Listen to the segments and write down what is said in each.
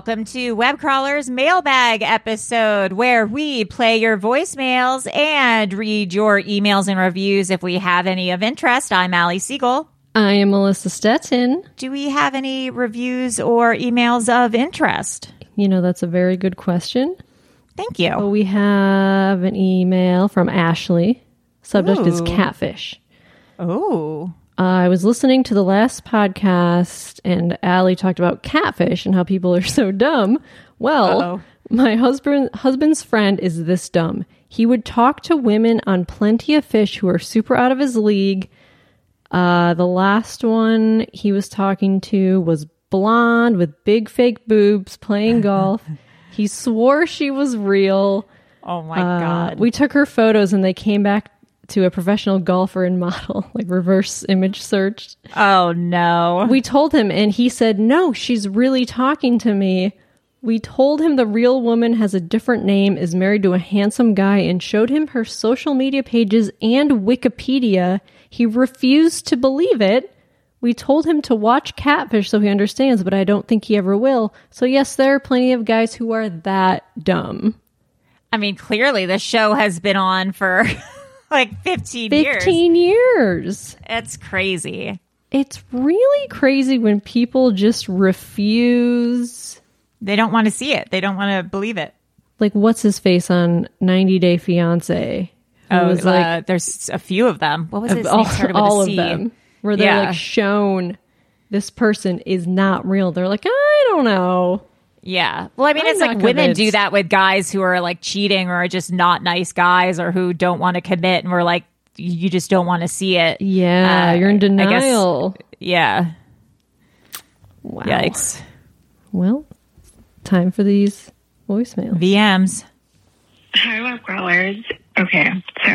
Welcome to Webcrawler's mailbag episode where we play your voicemails and read your emails and reviews if we have any of interest. I'm Allie Siegel. I am Melissa Stetson. Do we have any reviews or emails of interest? You know, that's a very good question. Thank you. We have an email from Ashley. Subject is catfish. Oh, I was listening to the last podcast and Allie talked about catfish and how people are so dumb. Well, Uh-oh. my husband husband's friend is this dumb. He would talk to women on plenty of fish who are super out of his league. Uh, the last one he was talking to was blonde with big fake boobs playing golf. he swore she was real. oh my Uh, God. We took her photos and they came back to a professional golfer and model, like reverse image search. oh no. We told him and he said, No, she's really talking to me. We told him the real woman has a different name, is married to a handsome guy, and showed him her social media pages and Wikipedia. He refused to believe it. We told him to watch Catfish so he understands, but I don't think he ever will. So, yes, there are plenty of guys who are that dumb. I mean, clearly the show has been on for like 15, years. 15 years. It's crazy. It's really crazy when people just refuse. They don't want to see it. They don't want to believe it. Like, what's his face on 90 Day Fiance? Who Oh, was uh, like, there's a few of them. What was his all, name? Started with a all of them, where they're Yeah. like shown this person is not real. They're like, I don't know. Yeah. Well, I mean, I'm it's like not women do that with guys who are like cheating or are just not nice guys or who don't want to commit and we're like, you just don't want to see it. Yeah, Uh, you're in I guess- denial. Yeah. Wow. Yikes. Well, time for these voicemails. VMs. Hi, love crawlers. Okay, so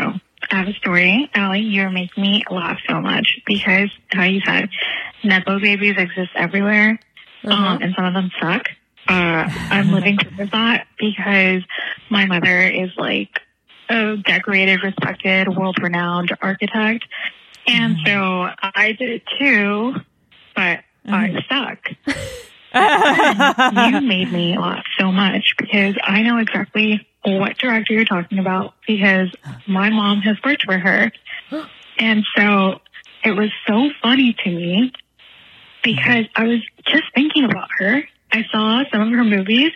I have a story. Allie, you're making me laugh so much because how you said Nepo babies exist everywhere, um, and some of them suck. Uh, I'm living through that because my mother is like a decorated, respected, world renowned architect. And so I did it too, but I suck. you made me laugh so much because I know exactly what director you're talking about because my mom has worked for her. And so it was so funny to me because I was just thinking about her. I saw some of her movies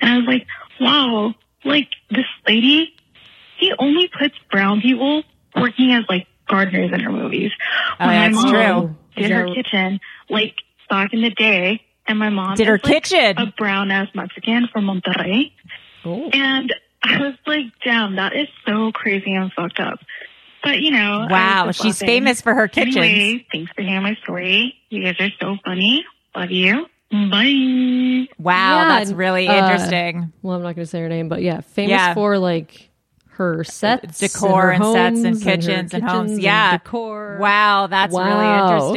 and I was like, wow, like this lady, she only puts brown people working as like gardeners in her movies. Oh, When my that's mom true. Did her kitchen like back in the day, and my mom Did her like, kitchen. a brown ass Mexican from Monterrey. Oh. And I was like, damn, that is so crazy and fucked up. But you know, Wow, she's laughing. famous for her kitchen. Anyway, thanks for hearing my story. You guys are so funny. Love you. Mm. Bye. Wow, Yeah, that's really uh, interesting. Well, I'm not going to say her name, but yeah, famous Yeah. for like her sets, Decor and, and her sets and homes her kitchens and homes. kitchens Yeah. decor. Wow, that's really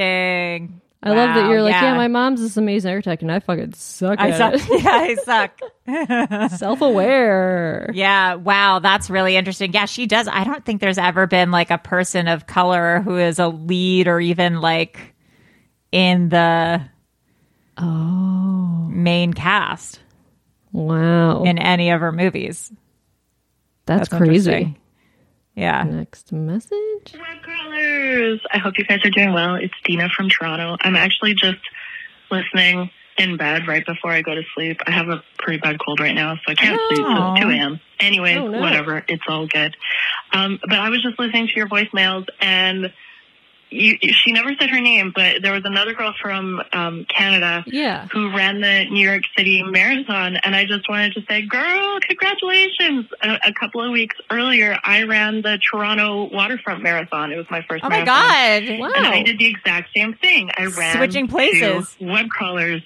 interesting. I love that you're like, yeah. my mom's this amazing architect, and I fucking suck I at suck. it. yeah, I suck. Self aware. Yeah, wow, that's really interesting. Yeah, she does. I don't think there's ever been like a person of color who is a lead or even like in the Oh, main cast wow. in any of her movies. that's, That's crazy. Yeah. Next message. Web crawlers. I hope you guys are doing well. It's Dina from Toronto. I'm actually just listening in bed right before I go to sleep. I have a pretty bad cold right now, so I can't sleep Aw. till 2 a.m. Anyways, Oh, no. whatever. It's all good. Um, but I was just listening to your voicemails and you, she never said her name, but there was another girl from um, Canada Yeah. who ran the New York City Marathon. And I just wanted to say, girl, congratulations. A, a couple of weeks earlier, I ran the Toronto Waterfront Marathon. It was my first Oh my marathon. god. Wow. And I did the exact same thing. I ran Switching places. to web crawlers,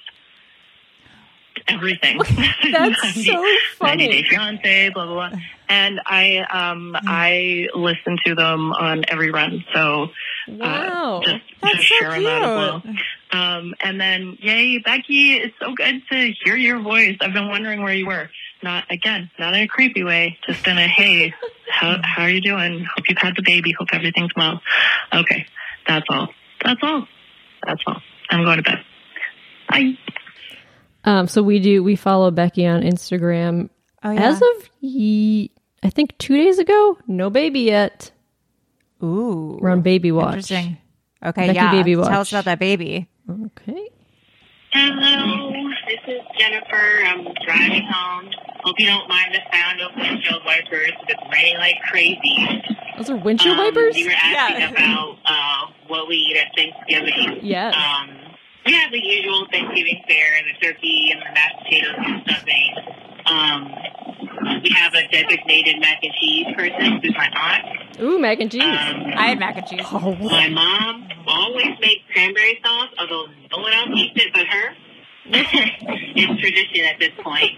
everything. That's 90 so 90. Day Fiance, blah blah blah. And I um I listen to them on every run. So Wow. uh, just That's just so share them out as cute. well. Um, and then, yay, Becky! It's so good to hear your voice. I've been wondering where you were. Not again, not in a creepy way. Just in a hey, how how are you doing? Hope you've had the baby. Hope everything's well. Okay, that's all. That's all. That's all. I'm going to bed. Bye. Um, so we do we follow Becky on Instagram. Oh, yeah. As of ye- I think two days ago, no baby yet. Ooh. We're on baby watch. Interesting. Okay, Becky yeah. Baby Tell us about that baby. Okay. Hello, this is Jennifer. I'm driving home. Hope you don't mind the sound of windshield wipers. It's raining like crazy. Those are windshield Um, wipers. You were asking Yeah. about uh, what we eat at Thanksgiving. Yes. Um, we have the usual Thanksgiving fare, and the turkey and the mashed potatoes and stuffing. Um, we have a designated mac and cheese person who's my aunt. Ooh, mac and cheese. Um, I had mac and cheese. oh, my mom always makes cranberry sauce, although no one else eats it but her. it's tradition at this point.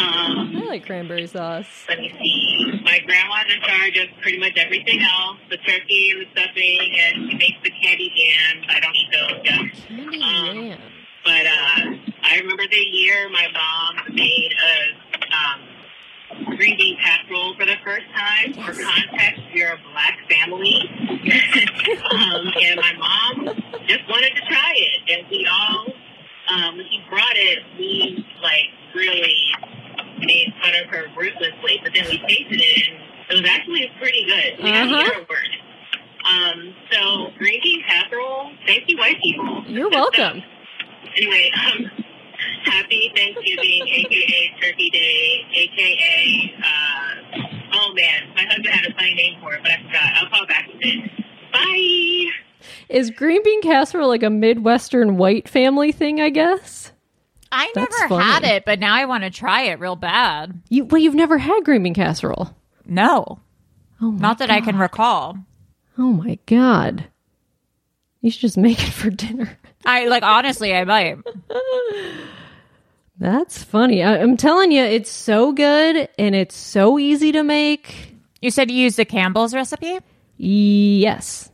Um, I like cranberry sauce. let me see. My grandma's in charge of pretty much everything else the turkey and the stuffing, and she makes the candy jams. I don't eat those yet. Candy Um, yam. But uh, I remember the year my mom made a um, green bean casserole for the first time. For context, we're a black family. um, and my mom just wanted to try it. And we all, um, when she brought it, we like really of her ruthlessly. But then we tasted it, and it was actually pretty good. We got Uh-huh. word. Um, so green bean casserole, thank you, white people. You're welcome. Anyway, um, happy Thanksgiving, aka Turkey Day, aka uh, oh man, my husband had a funny name for it, but I forgot. I'll call back with it. Bye. Is green bean casserole like a Midwestern white family thing? I guess. I That's never funny. had it, but now I want to try it real bad. You well, you've never had green bean casserole. No, Oh, my not that I can recall. Oh my god. You should just make it for dinner. I like honestly, I might. That's funny. I, I'm telling you, it's so good and it's so easy to make. You said you used the Campbell's recipe. Yes.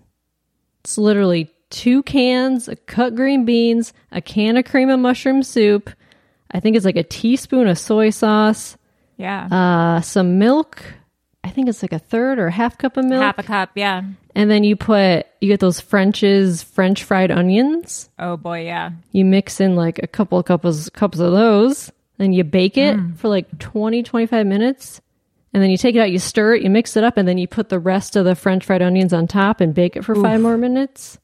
It's literally two cans of cut green beans, a can of cream of mushroom soup. I think it's like a teaspoon of soy sauce, Yeah, uh, some milk. I think it's like a third or a half cup of milk. half a cup. Yeah. And then you put, you get those French's French fried onions. Oh boy, yeah. You mix in like a couple of cups, cups of those. Then you bake it Mm. for like 20, 25 minutes. And then you take it out, you stir it, you mix it up, and then you put the rest of the French fried onions on top and bake it for five more minutes.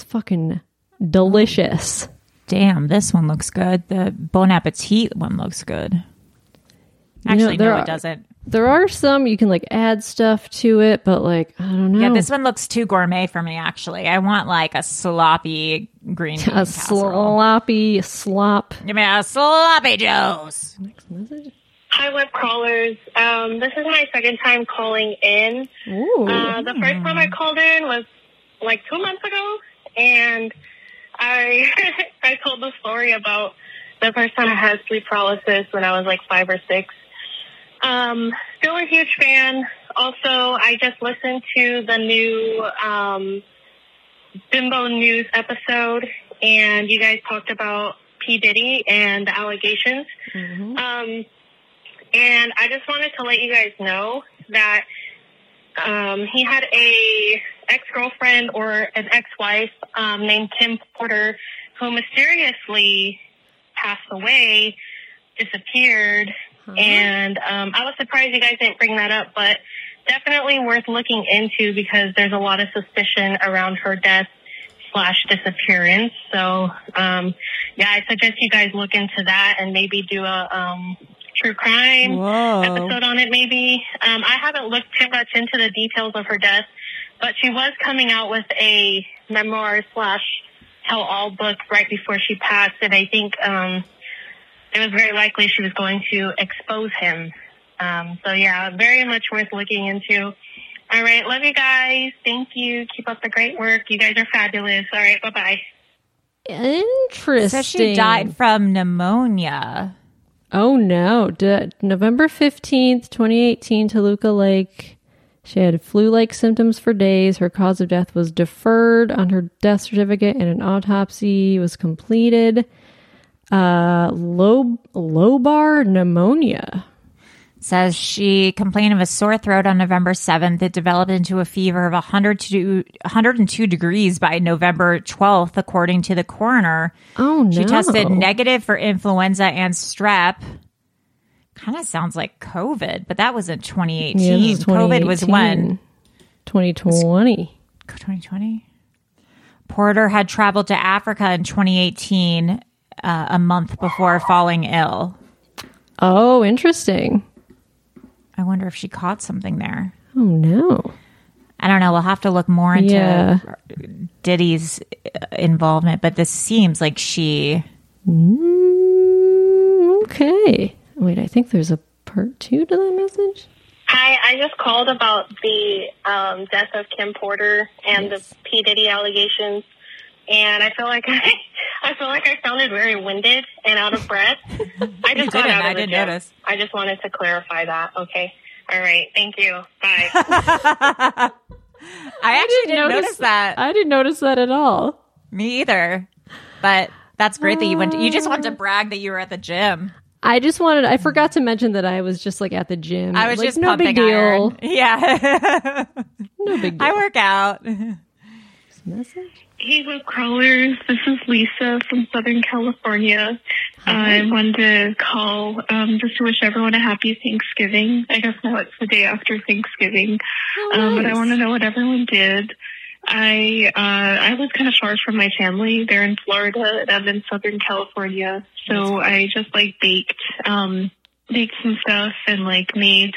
It's fucking delicious. Damn, this one looks good. The Bon Appetit one looks good. know, Actually, there no, are- it doesn't. There are some you can like add stuff to it, but like I don't know. Yeah, this one looks too gourmet for me. Actually, I want like a sloppy green bean a casserole. sloppy slop. Give me a sloppy joes. Next message. Hi, web crawlers. Um, this is my second time calling in. Ooh. Uh, the first time I called in was like two months ago, and I I told the story about the first time I had sleep paralysis when I was like five or six. Um, still a huge fan. Also, I just listened to the new um, Bimbo News episode, and you guys talked about P Diddy and the allegations. Um, and I just wanted to let you guys know that um, he had a ex girlfriend or an ex wife um, named Kim Porter who mysteriously passed away, disappeared, and um, I was surprised you guys didn't bring that up, but definitely worth looking into because there's a lot of suspicion around her death slash disappearance. So um, yeah, I suggest you guys look into that and maybe do a um, true crime Whoa. episode on it. Maybe um, I haven't looked too much into the details of her death, but she was coming out with a memoir slash tell all book right before she passed, and I think um, it was very likely she was going to expose him. Um, so yeah, very much worth looking into. All right, love you guys. Thank you. Keep up the great work. You guys are fabulous. All right, bye bye. Interesting. So she died from pneumonia. Oh no. D- November 15th, 2018, Toluca Lake. She had flu like symptoms for days. Her cause of death was deferred on her death certificate, and an autopsy was completed. Uh, low, lobar pneumonia. Says she complained of a sore throat on November 7th. It developed into a fever of 102, 102 degrees by November 12th, according to the coroner. Oh no. She tested negative for influenza and strep. Kind of sounds like COVID, but that was in 2018. Yeah, this is COVID was when? 2020. 2020. Porter had traveled to Africa in 2018, uh, a month before falling ill. Oh, interesting. I wonder if she caught something there. Oh no. I don't know. We'll have to look more into Yeah. Diddy's uh, involvement, but this seems like she. Mm, okay. Wait, I think there's a part two to that message. Hi, I just called about the um, death of Kim Porter and the P Diddy allegations, and I feel like I, I feel like I sounded very winded and out of breath. I just got didn't. out of I the didn't gym. notice. I just wanted to clarify that. Okay. All right. Thank you. Bye. I actually didn't notice, that. I didn't notice that at all. Me either. But that's great that you went. To, you just wanted to brag that you were at the gym. I just wanted. I forgot to mention that I was just like at the gym. I was Like, just no pumping big deal. iron. Yeah, No big deal. I work out. Hey, web crawlers. This is Lisa from Southern California. I wanted to call um, just to wish everyone a happy Thanksgiving. I guess now it's the day after Thanksgiving, um, but I want to know what everyone did. I uh, I was kind of far from my family. They're in Florida, and I'm in Southern California. So I just like baked um, baked some stuff and like made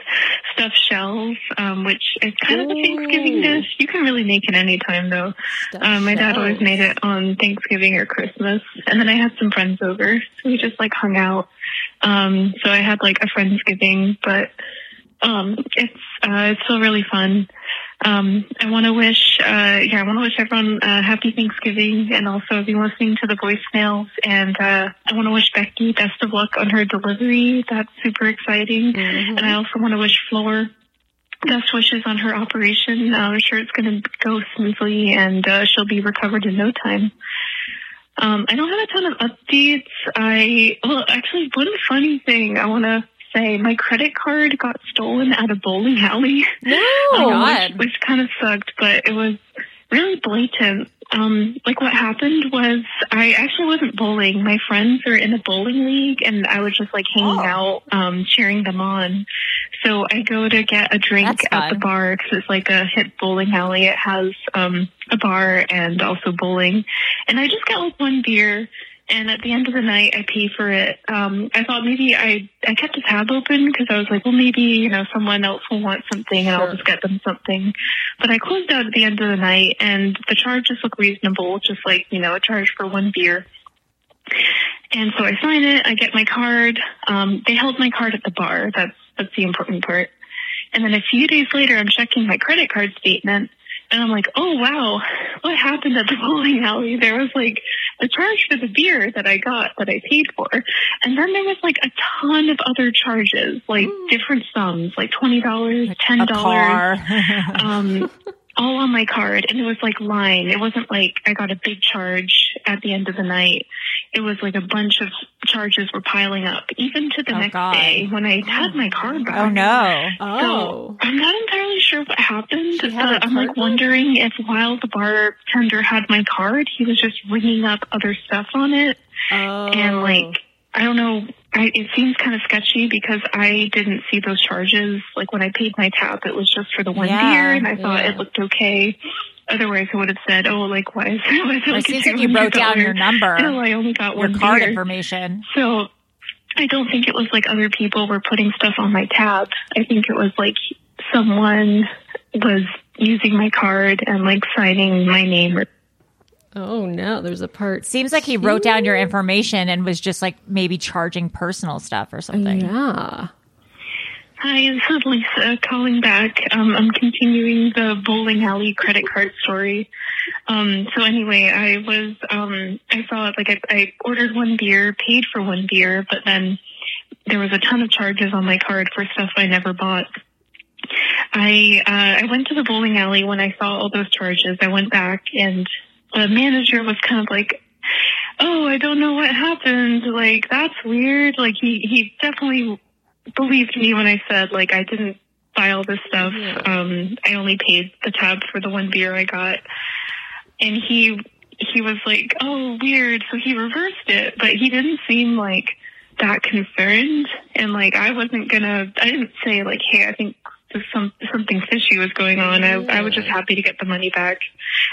stuffed shells, um, which is kind of a Thanksgiving dish. You can really make it anytime though. Um, my dad always made it on Thanksgiving or Christmas, and then I had some friends over, so we just like hung out. Um, so I had like a friendsgiving, but um, it's uh, it's still really fun. Um, I want to wish, uh, yeah, I want to wish everyone uh, happy Thanksgiving, and also be listening to the voicemails. And uh, I want to wish Becky best of luck on her delivery. That's super exciting. And I also want to wish Flor best wishes on her operation. Uh, I'm sure it's going to go smoothly, and uh, she'll be recovered in no time. Um, I don't have a ton of updates. I well, actually, one funny thing I want to say: my credit card got stolen at a bowling alley. No, um, God. which, which kind of sucked, but it was really blatant. Um, like what happened was I actually wasn't bowling. My friends are in a bowling league, and I was just like hanging Oh. out, um, cheering them on. So I go to get a drink at the bar because it's like a hip bowling alley. It has um, a bar and also bowling. And I just got like one beer. And at the end of the night, I pay for it. Um, I thought maybe I I kept a tab open because I was like, well, maybe you know someone else will want something, and I'll just get them something. But I closed out at the end of the night, and the charges look reasonable, just like you know a charge for one beer. And so I sign it. I get my card. Um, they held my card at the bar. That's that's the important part. And then a few days later, I'm checking my credit card statement, and I'm like, oh wow, what happened at the bowling alley? There was like a charge for the beer that I got that I paid for, and then there was like a ton of other charges, like different sums, like twenty dollars, ten dollars. um, all on my card, and it was like line. It wasn't like I got a big charge at the end of the night. It was like a bunch of charges were piling up, even to the Oh, next God. day when I had my card back. Oh no. Oh. So I'm not entirely sure what happened. But I'm like wondering if while the bartender had my card, he was just ringing up other stuff on it, Oh. and like I don't know. I, it seems kind of sketchy because I didn't see those charges. Like when I paid my tab, it was just for the one Yeah, beer, and I thought it looked okay. Otherwise, I would have said, "Oh, like why is, why is it It like a seems like you wrote down your number, bill? I only got your one card beer." information. So I don't think it was like other people were putting stuff on my tab. I think it was like someone was using my card and like signing my name. Oh no, there's a part. Seems like he wrote down your information and was just like maybe charging personal stuff or something. Yeah. Hi, this is Lisa calling back. Um, I'm continuing the bowling alley credit card story. Um, so anyway, I was, um, I saw like I, I ordered one beer, paid for one beer, but then there was a ton of charges on my card for stuff I never bought. I, uh, I went to the bowling alley when I saw all those charges. I went back and the manager was kind of like, oh, I don't know what happened. Like, that's weird. Like, he, he definitely believed me when I said, like, I didn't buy all this stuff. Um, I only paid the tab for the one beer I got. And he, he was like, oh, weird. So he reversed it, but he didn't seem like that concerned. And like, I wasn't gonna, I didn't say like, hey, I think there's some, something fishy was going on. I, I was just happy to get the money back.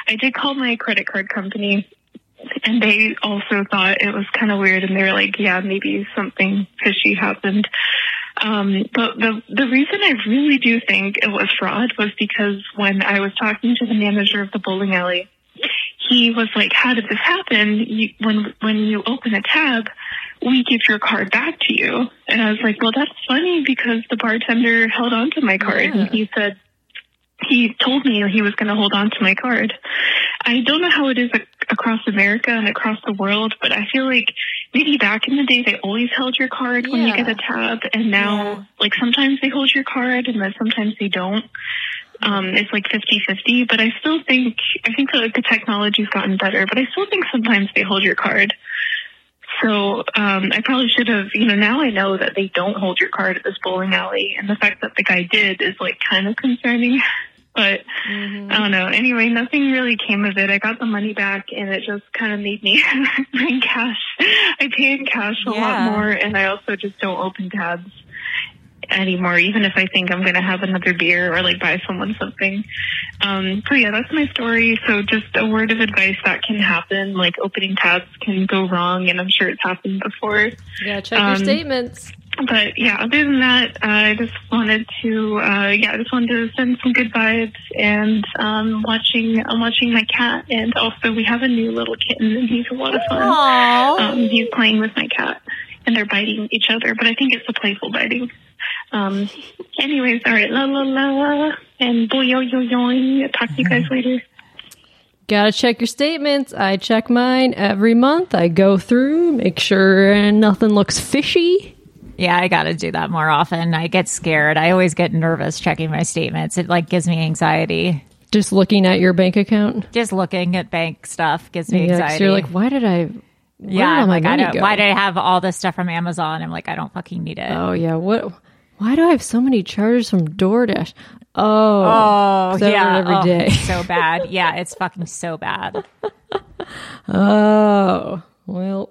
I did call my credit card company and they also thought it was kind of weird and they were like yeah maybe something fishy happened um but the the reason i really do think it was fraud was because when i was talking to the manager of the bowling alley he was like how did this happen? You, when when you open a tab we give your card back to you. And i was like well that's funny because the bartender held on to my card. And he said he told me he was going to hold on to my card. I don't know how it is across America and across the world, but I feel like maybe back in the day they always held your card when you get a tab, and now like sometimes they hold your card and then sometimes they don't. Um, it's like 50-50, but I still think I think that like, the technology's gotten better, but I still think sometimes they hold your card. So um, I probably should have, you know, now I know that they don't hold your card at this bowling alley, and the fact that the guy did is like kind of concerning. But I don't know. Anyway, nothing really came of it. I got the money back, and it just kind of made me bring cash. I pay in cash a Yeah. lot more, and I also just don't open tabs anymore, even if I think I'm going to have another beer or like buy someone something. Um, so yeah, that's my story. So just a word of advice that can happen. Like opening tabs can go wrong, and I'm sure it's happened before. Yeah, check your Um, statements. But yeah, other than that, uh, I just wanted to, uh, yeah, I just wanted to send some good vibes and, um, watching, I'm watching my cat and also we have a new little kitten and he's a lot of fun. Aww. Um, he's playing with my cat and they're biting each other, but I think it's a playful biting. Um, anyways, all right, la la la, and boy yo yo yo. Talk to you guys later. Gotta check your statements. I check mine every month. I go through, make sure nothing looks fishy. Yeah, I got to do that more often. I get scared. I always get nervous checking my statements. It like gives me anxiety. Just looking at your bank account. Just looking at bank stuff gives me Yeah, anxiety. you're like, why did I? Where yeah, I'm like, I don't, go? why did I have all this stuff from Amazon? I'm like, I don't fucking need it. Oh yeah, what? Why do I have so many charges from DoorDash? Oh, Oh, yeah. order oh, every day. so bad. Yeah, it's fucking so bad. Oh, well.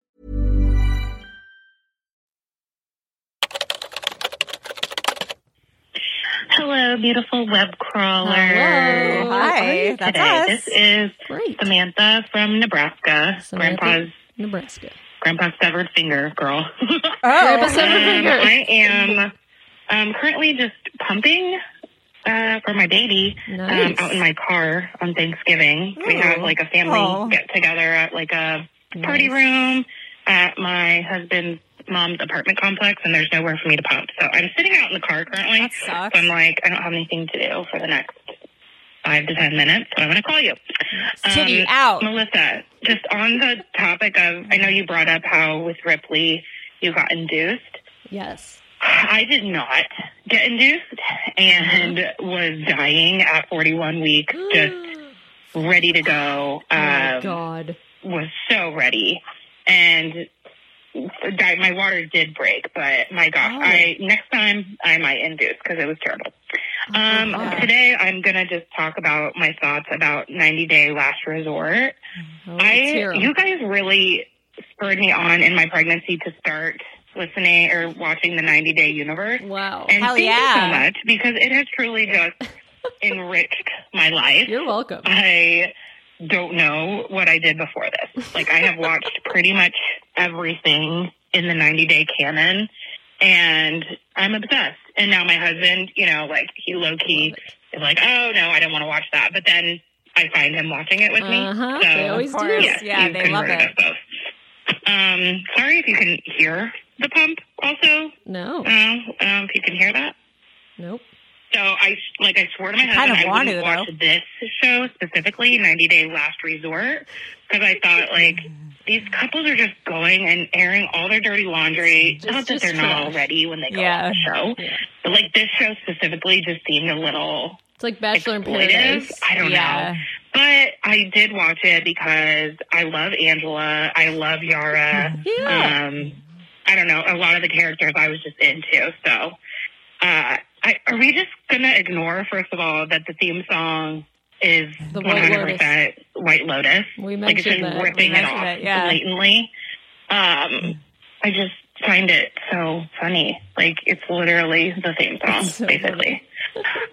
Hello, beautiful web crawler. Hello. Hi, that's Today, us. this is Great. Samantha from Nebraska. Samantha, Grandpa's Nebraska. grandpa's severed finger girl. Grandpa severed Um, finger. I am um, currently just pumping uh, for my baby um, out in my car on Thanksgiving. We have like a family Oh. get together at like a party Nice. room at my husband's mom's apartment complex, and there's nowhere for me to pump. So I'm sitting out in the car currently. That sucks. So I'm like, I don't have anything to do for the next five to ten minutes, so I'm going to call you. Titty Um, out. Melissa, just on the topic of, I know you brought up how with Ripley you got induced. Yes. I did not get induced and was dying at 41 weeks, just ready to go. Oh Um, God. was so ready. And di- my water did break, but my gosh, Oh. I next time I might induce because it was terrible. Um, God. today I'm gonna just talk about my thoughts about 90 Day Last Resort. Oh, I, let's hear 'em. you guys really spurred me on in my pregnancy to start listening or watching the 90 Day Universe. Wow. And Hell thank you yeah. so much because it has truly just enriched my life. You're welcome. I don't know what I did before this. Like I have watched pretty much everything in the 90 day canon and I'm obsessed. And now my husband, you know, like he low key is like, oh no, I don't want to watch that. But then I find him watching it with me. Uh-huh, So they always do. yes, Yeah, they love it. Um, sorry if you can hear the pump also. No. Uh, um, if you can hear that. Nope. So I, like, I swore to my husband I want wouldn't to, watch this show specifically, 90 Day Last Resort, because I thought, like, these couples are just going and airing all their dirty laundry. Not that they're not trash. already when they go Yeah. on the show, Yeah. but like this show specifically just seemed a little It's like Bachelor in. Paradise. I don't Yeah. know. But I did watch it because I love Angela. I love Yara. Yeah. Um, I don't know. A lot of the characters I was just into. So, uh, I, are we just going to ignore, first of all, that the theme song is The White 100% White Lotus? We like it's just mentioned that. ripping it off it, yeah. blatantly. Um, I just find it so funny. Like it's literally the theme song, So basically.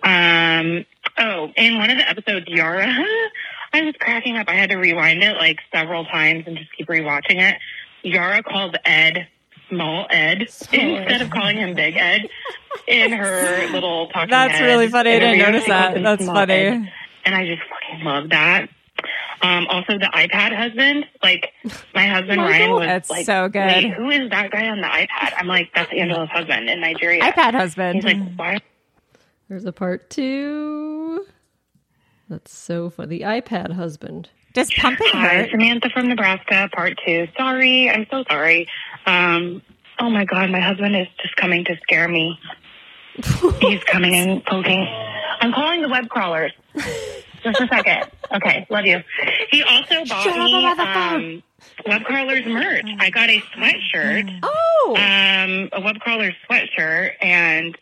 um, oh, in one of the episodes, Yara, I was cracking up. I had to rewind it like several times and just keep rewatching it. Yara called Ed Small Ed instead of calling him Big Ed in her little talking That's head really funny. I didn't notice that. That's funny. Ed. And I just fucking love that. Um, also, the iPad husband, like my husband Michael? Ryan was That's like, so good. Wait, who is that guy on the iPad? I'm like, that's Angela's husband in Nigeria. iPad husband. He's like, why? There's a part two. That's so funny. The iPad husband. Does pumping Hi, hurt? Samantha from Nebraska, part two. Sorry, I'm so sorry. Um, oh my God, my husband is just coming to scare me. He's coming and poking. I'm calling the web crawlers. Just a second. Okay, love you. He also bought Shut me um, web crawlers merch. I got a sweatshirt, Oh, um, a web crawlers sweatshirt, and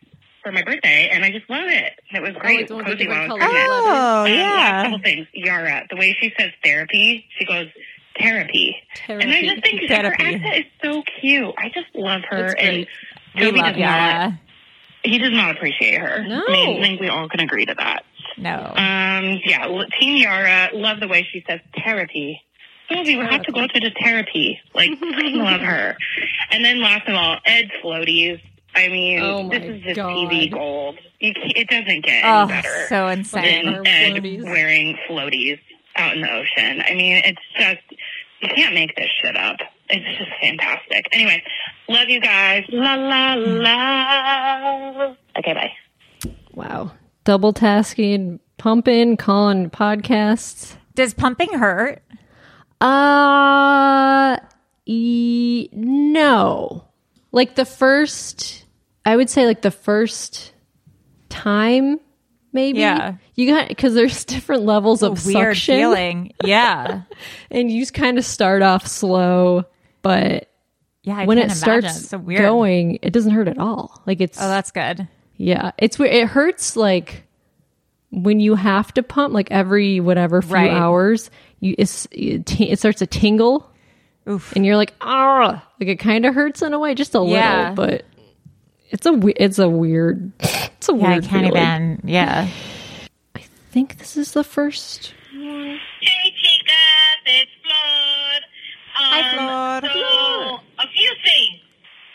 for my birthday, and I just love it. It was great. it's one with the Cozy while I was pregnant. oh, Um, last yeah. couple things. Yara, the way she says therapy, she goes therapy. therapy. And I just think her accent is so cute. I just love her. And great. Jovi love does not. Yara. He does not appreciate her. No. I, mean, I think we all can agree to that. No. Um, yeah, l- Team Yara, love the way she says therapy. Jovi, we have to go to the therapy. Like, I love her. And then last of all, Ed Floaties. I mean, Oh this is just God. TV gold. You can't, it doesn't get any Oh, better so insane. than Ed floaties. wearing floaties out in the ocean. I mean, it's just you can't make this shit up. It's just fantastic. Anyway, love you guys. La la la. Okay, bye. Wow. Double tasking, pumping, calling podcasts. Does pumping hurt? Uh, e- no. Like the first, I would say like the first time, maybe. Yeah. You got, because there's different levels of weird suction. feeling. Yeah. And you kind of start off slow, but Yeah. I when it starts so going, it doesn't hurt at all. Like it's, Oh, that's good. yeah, it's weird. It hurts like when you have to pump, like every whatever few Right. hours, you it's, it, t- it starts to tingle. Oof. and you're like, ah, like it kind of hurts in a way, just a Yeah. little, but it's a we- it's a weird, it's a Yeah, I weird. can't feeling. even. Yeah. I think this is the first. Hey, chicas, it's Flor. Hi, Flor. So, a few things,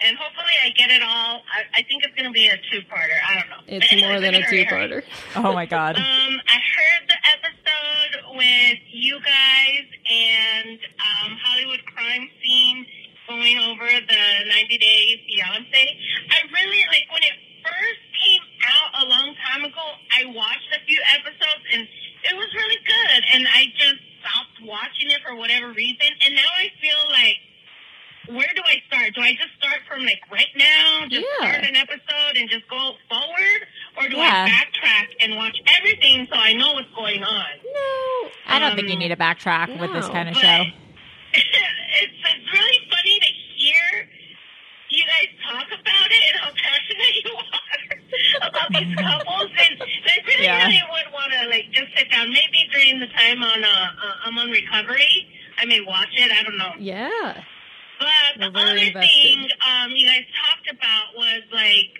and hopefully I get it all. I, I think it's going to be a two-parter. I don't know. It's anyway, more than a let me hurry, hurry. two-parter. Oh my God. Um, I heard the episode with you guys and um, Hollywood crime scene going over the 90 Day Fiance. I really like when it first came out a long time ago. I watched a few episodes and it was really good, and I just stopped watching it for whatever reason. And now I feel like. Where do I start? Do I just start from like right now, just Yeah. start an episode and just go forward, or do Yeah. I backtrack and watch everything so I know what's going on? No, I don't think you um, need to backtrack with this kind of show. it's, it's really funny to hear you guys talk about it and how passionate you are about these couples, and I really, Yeah. really would want to like just sit down. Maybe during the time on uh, uh, I'm on recovery, I may watch it. I don't know. yeah, But the We're very other invested. thing um, you guys talked about was like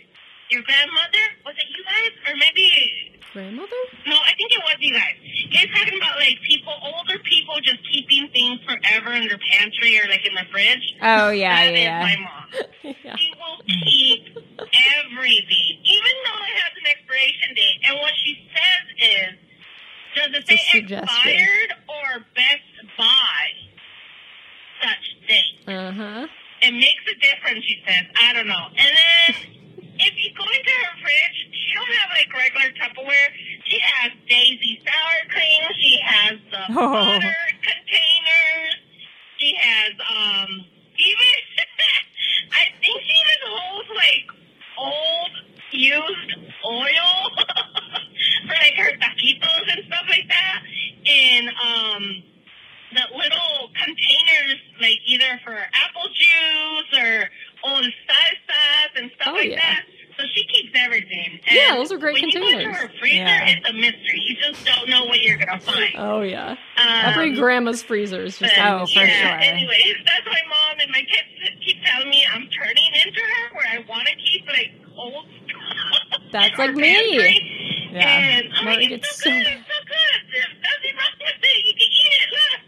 your grandmother. Was it you guys, or maybe grandmother. no, I think it was you guys. You guys talking about like people, older people just keeping things forever in their pantry or like in the fridge. Oh yeah, That is yeah. my mom. Yeah. She will keep everything, even though it has an expiration date. And what she says is, does it It's a say suggestion. expired or best by such date? Uh huh. It makes a difference, she says. I don't know. And then if you go into her fridge, she don't have like regular Tupperware. She has Daisy sour cream. She has the Oh. butter containers. She has um even I think she even holds like old used oil for like her taquitos and stuff like that. In um the little containers, like either for apple juice or old salsas and stuff Oh, like yeah. that. So she keeps everything. Yeah, those are great when You go containers. into her freezer, Yeah. it's a mystery. You just don't know what you're gonna find. Oh yeah. Grandma's freezer is just. but, Oh, for yeah, sure. Anyways, that's my mom and my kids keep telling me I'm turning into her, where I want to keep like old. That's like me. pantry. Yeah. And I'm like, it's gets so so good, it's so good. There's nothing wrong with it. You can eat it. Look.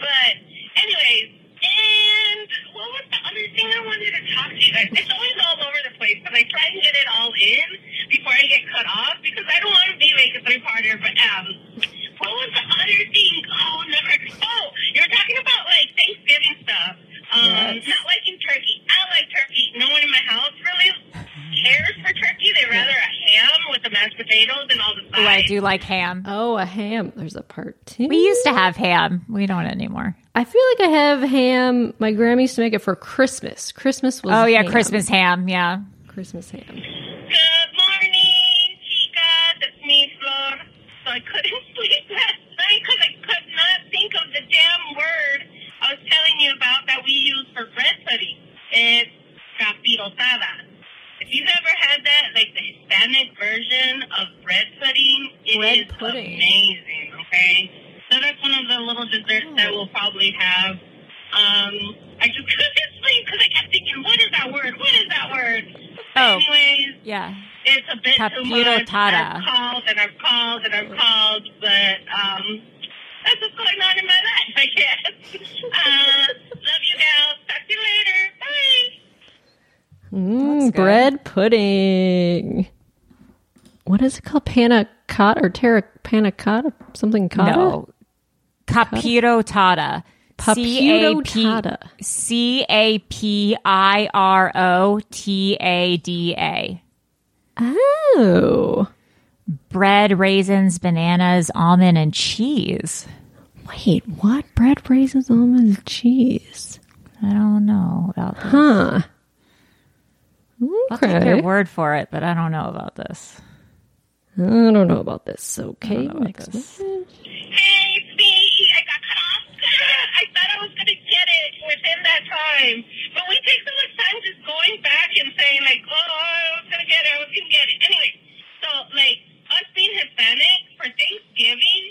but anyways, and what was the other thing I wanted to talk to you guys? It's always all over the place, but I try and get it all in before I get cut off because I don't want to be like a three-parter. But um, what was the other thing? Oh, never. Oh, you're talking about like Thanksgiving stuff. Um, Yes. not liking turkey. I like turkey. No one in my house really cares for turkey. They mashed potatoes and all the sides. Oh, I do like ham. Oh, a ham. There's a part two. We used to have ham. We don't anymore. I feel like I have ham. My grandma used to make it for Christmas. Christmas was Oh yeah, ham. Christmas ham. Yeah. Christmas ham. Good morning, chicas. It's me, Flor. So I couldn't sleep last night because I could not think of the damn word I was telling you about that we use for bread pudding. It's capirotada. If you've ever had that, like the Hispanic version of bread pudding, it is Bread pudding. amazing. Okay, so that's one of the little desserts that we'll probably have. Um, I just couldn't sleep because I kept thinking, what is that word? What is that word? Oh. Anyways, Yeah. it's a bit too much. Capirotada. I've called and I've called and I've called, but um, that's what's going on in my life, I guess. Uh, love you, gals. Talk to you later. Bye. Mm, bread pudding. What is it called? Panna cotta or terra panna cotta? Something cotta? No. Capirotada. Papirotada. C A P I R O T A D A. Oh. Bread, raisins, bananas, almond, and cheese. Wait, what? Bread, raisins, almonds, cheese. I don't know about this. Huh. I'll take Okay. word for it, but I don't know about this. I don't know about this. Okay, about next this. message. Hey, Steve, I got cut off. I thought I was going to get it within that time. But we take so much time just going back and saying, like, oh, I was going to get it, I was going to get it. Anyway, so, like, us being Hispanic, for Thanksgiving,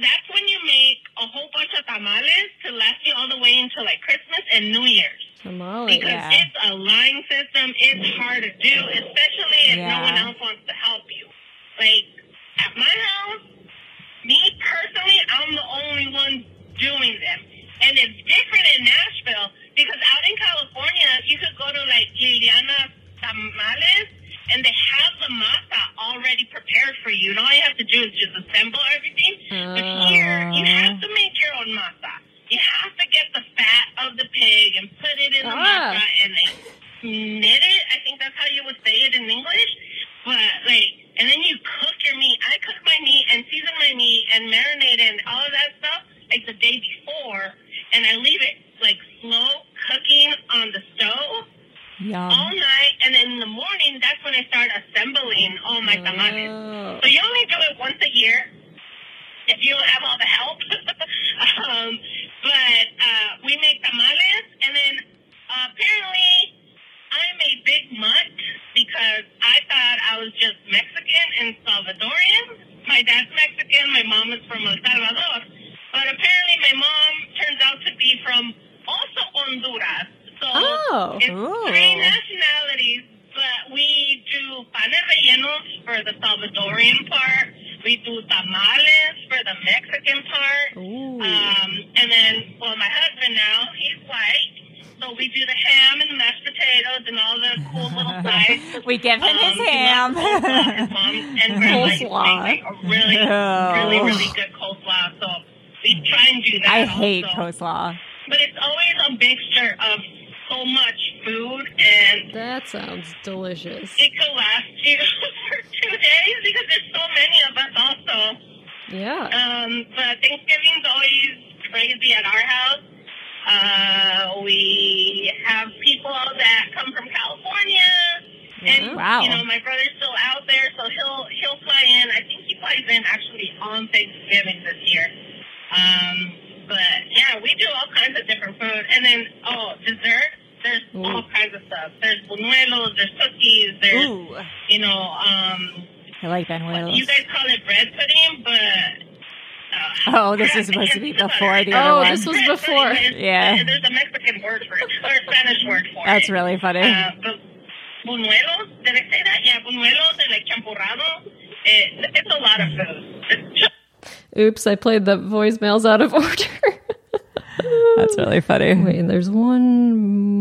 that's when you make a whole bunch of tamales to last you all the way until, like, Christmas and New Year's. Tamale. Because Yeah. it's a line system. It's hard to do, especially if no one else wants to help you. Like at my house, me personally, I'm the only one doing them. And it's different in Nashville because out in California, you could go to like Liliana Tamales and they have the masa already prepared for you. And all you have to do is just assemble everything. But here, you have to make your own masa. You have to get the fat of the pig and put it in the Ah. masa and they knit it. I think that's how you would say it in English. But like, and then you cook your meat. I cook my meat and season my meat and marinate and all of that stuff like the day before, and I leave it like slow cooking on the stove Yum. all night. And then in the morning, that's when I start assembling all my tamales. Oh. So you only do it once a year if you don't have all the help. um, but uh, we make tamales, and then uh, apparently I'm a big mutt because I thought I was just Mexican and Salvadorian. My dad's Mexican, my mom is from El Salvador. But apparently my mom turns out to be from also Honduras. So Oh. it's Ooh. three nationalities, but we do panes rellenos for the Salvadorian part. We do tamales for the Mexican part. Ooh. Um, and then, well, my husband now, he's white. So we do the ham and the mashed potatoes and all the cool little sides. We give him his Um, he ham. coleslaw. Mom and grandma used to Coleslaw. make like, a really, really, really good coleslaw. So we try and do that. I hate also. coleslaw. But it's always a mixture of so much food and That sounds delicious. it could last you for two days because there's so many of us also. Yeah. Um, but Thanksgiving's always crazy at our house. Uh, we have people that come from California, and Wow. you know my brother's still out there, so he'll he'll fly in. I think he flies in actually on Thanksgiving this year. Um, but yeah, we do all kinds of different food, and then oh, dessert. There's all kinds of stuff. There's buñuelos, there's cookies, there's Ooh. you know, um, I like buñuelos. you guys call it bread pudding, but. Oh, this is supposed to be before the Oh, other one. this was Bread before. pudding is- Yeah. There's a Mexican word for it, or a Spanish word for it. That's really funny. Uh, buñuelos, did I say that? Yeah, buñuelos and like champurrado. It, it's a lot of food. Oops, I played the voicemails out of order. That's really funny. Wait, there's one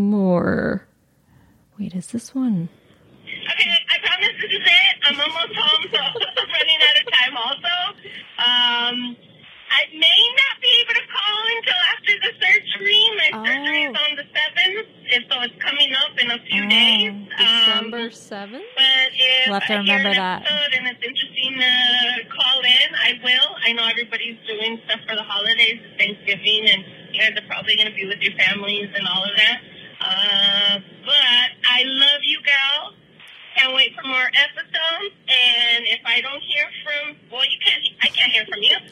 more. Wait, is this one? Okay, I promise this is it. I'm almost home, so I'm running out of time also. Um, I may not be able to call until after the surgery. My surgery is on the 7th, and so it's coming up in a few days. Um, December 7th? but if We'll have to I hear remember an that. episode and it's interesting to call in, I will. I know everybody's doing stuff for the holidays, Thanksgiving, and you guys are probably going to be with your families and all of that. Uh, but I love you, gal. Can't wait for more episodes. And if I don't hear from, well, you can't. I can't hear from you.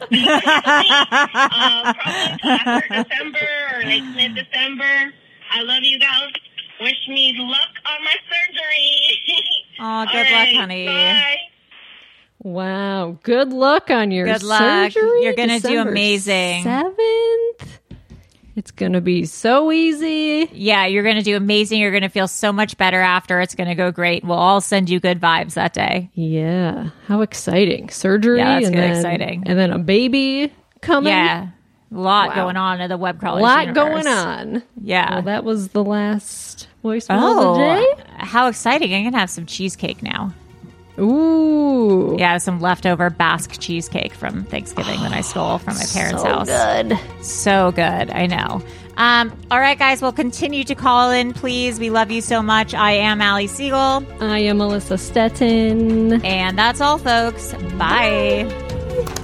uh, probably after December or like mid-December. I love you, guys. Wish me luck on my surgery. Oh, good All luck, right, honey. Bye. Wow. Good luck on your Good luck. surgery. You're gonna do amazing. 7th. It's going to be so easy. Yeah, you're going to do amazing. You're going to feel so much better after. It's going to go great. We'll all send you good vibes that day. Yeah. How exciting. Surgery Yeah, that's and then, exciting. And then a baby coming. Yeah. A lot Wow. going on in the web crawler. A lot universe. going on. Yeah. Well, that was the last voicemail oh, of the oh, day. how exciting. I'm going to have some cheesecake now. Ooh. Yeah, some leftover Basque cheesecake from Thanksgiving that I stole from my parents' house. so house. good. So good. I know. Um, all right, guys, we'll continue to call in, please. We love you so much. I am Allie Siegel. I am Melissa Stetten. And that's all, folks. Bye. Powered